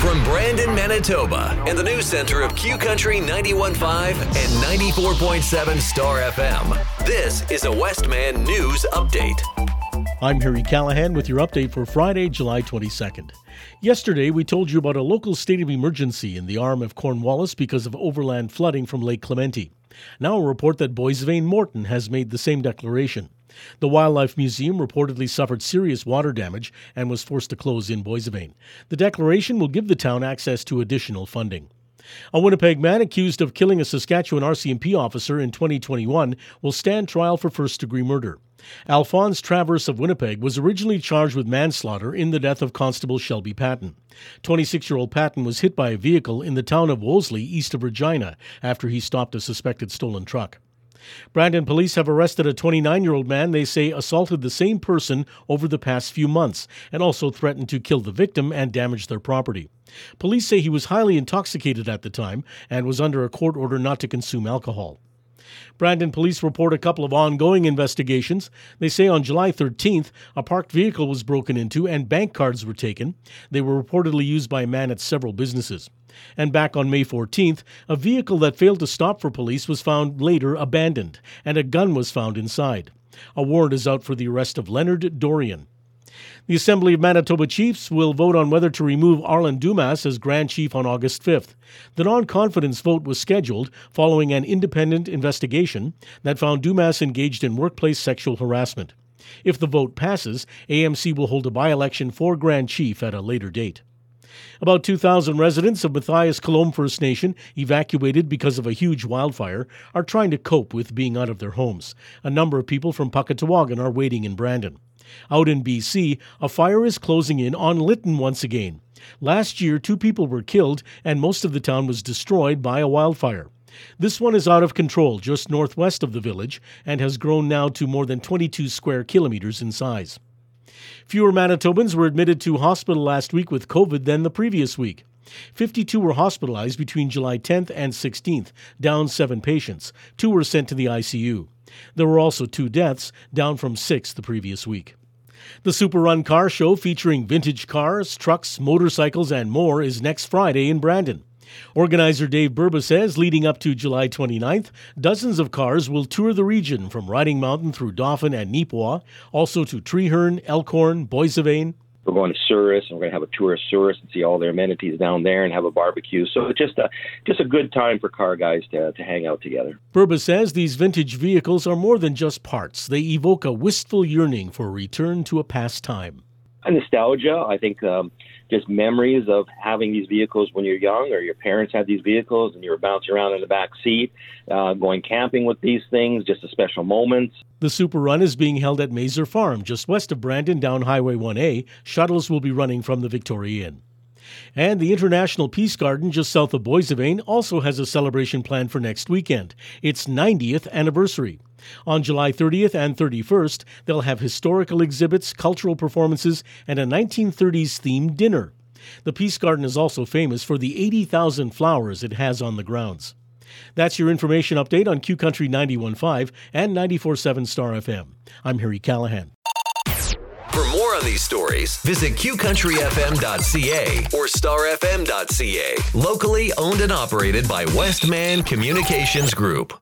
From Brandon, Manitoba, and the news center of Q Country 91.5 and 94.7 Star FM, this is a Westman News Update. I'm Harry Callahan with your update for Friday, July 22nd. Yesterday, we told you about a local state of emergency in the RM of Cornwallis because of overland flooding from Lake Clementi. Now, a report that Boissevain Morton has made the same declaration. The Wildlife Museum reportedly suffered serious water damage and was forced to close in Boissevain. The declaration will give the town access to additional funding. A Winnipeg man accused of killing a Saskatchewan RCMP officer in 2021 will stand trial for first degree murder. Alphonse Traverse of Winnipeg was originally charged with manslaughter in the death of Constable Shelby Patton. 26 year old Patton was hit by a vehicle in the town of Wolseley, east of Regina, after he stopped a suspected stolen truck. Brandon police have arrested a 29 year old man they say assaulted the same person over the past few months and also threatened to kill the victim and damage their property. Police say he was highly intoxicated at the time and was under a court order not to consume alcohol. Brandon police report a couple of ongoing investigations. They say on July 13th, a parked vehicle was broken into and bank cards were taken. They were reportedly used by a man at several businesses. And back on May 14th, a vehicle that failed to stop for police was found later abandoned, and a gun was found inside. A warrant is out for the arrest of Leonard Dorian. The Assembly of Manitoba Chiefs will vote on whether to remove Arlen Dumas as Grand Chief on August 5th. The non confidence vote was scheduled following an independent investigation that found Dumas engaged in workplace sexual harassment. If the vote passes, AMC will hold a by election for Grand Chief at a later date. About 2,000 residents of Mathias Colomb First Nation, evacuated because of a huge wildfire, are trying to cope with being out of their homes. A number of people from Pukatawagan are waiting in Brandon. Out in BC, a fire is closing in on Lytton once again. Last year, two people were killed and most of the town was destroyed by a wildfire. This one is out of control just northwest of the village and has grown now to more than 22 square kilometers in size. Fewer Manitobans were admitted to hospital last week with COVID than the previous week. 52 were hospitalized between July 10th and 16th, down seven patients. Two were sent to the ICU. There were also two deaths, down from six the previous week. The Super Run Car Show featuring vintage cars, trucks, motorcycles, and more is next Friday in Brandon. Organizer Dave Burba says leading up to July 29th, dozens of cars will tour the region from Riding Mountain through Dauphin and Neepawa, also to Treherne, Elkhorn, Boissevain, we're going to Souris, and we're going to have a tour of Souris and see all their amenities down there and have a barbecue. So it's just a just a good time for car guys to, to hang out together. Burba says these vintage vehicles are more than just parts. They evoke a wistful yearning for a return to a past time. Nostalgia, I think um, just memories of having these vehicles when you're young, or your parents had these vehicles and you were bouncing around in the back seat, uh, going camping with these things, just a special moments. The Super Run is being held at Mazer Farm, just west of Brandon, down Highway 1A. Shuttles will be running from the Victoria Inn. And the International Peace Garden, just south of Boissevain, also has a celebration planned for next weekend. Its 90th anniversary. On July 30th and 31st, they'll have historical exhibits, cultural performances, and a 1930s themed dinner. The Peace Garden is also famous for the 80,000 flowers it has on the grounds. That's your information update on Q Country 91.5 and 94.7 Star FM. I'm Harry Callahan. For more on these stories, visit qcountryfm.ca or starfm.ca. Locally owned and operated by Westman Communications Group.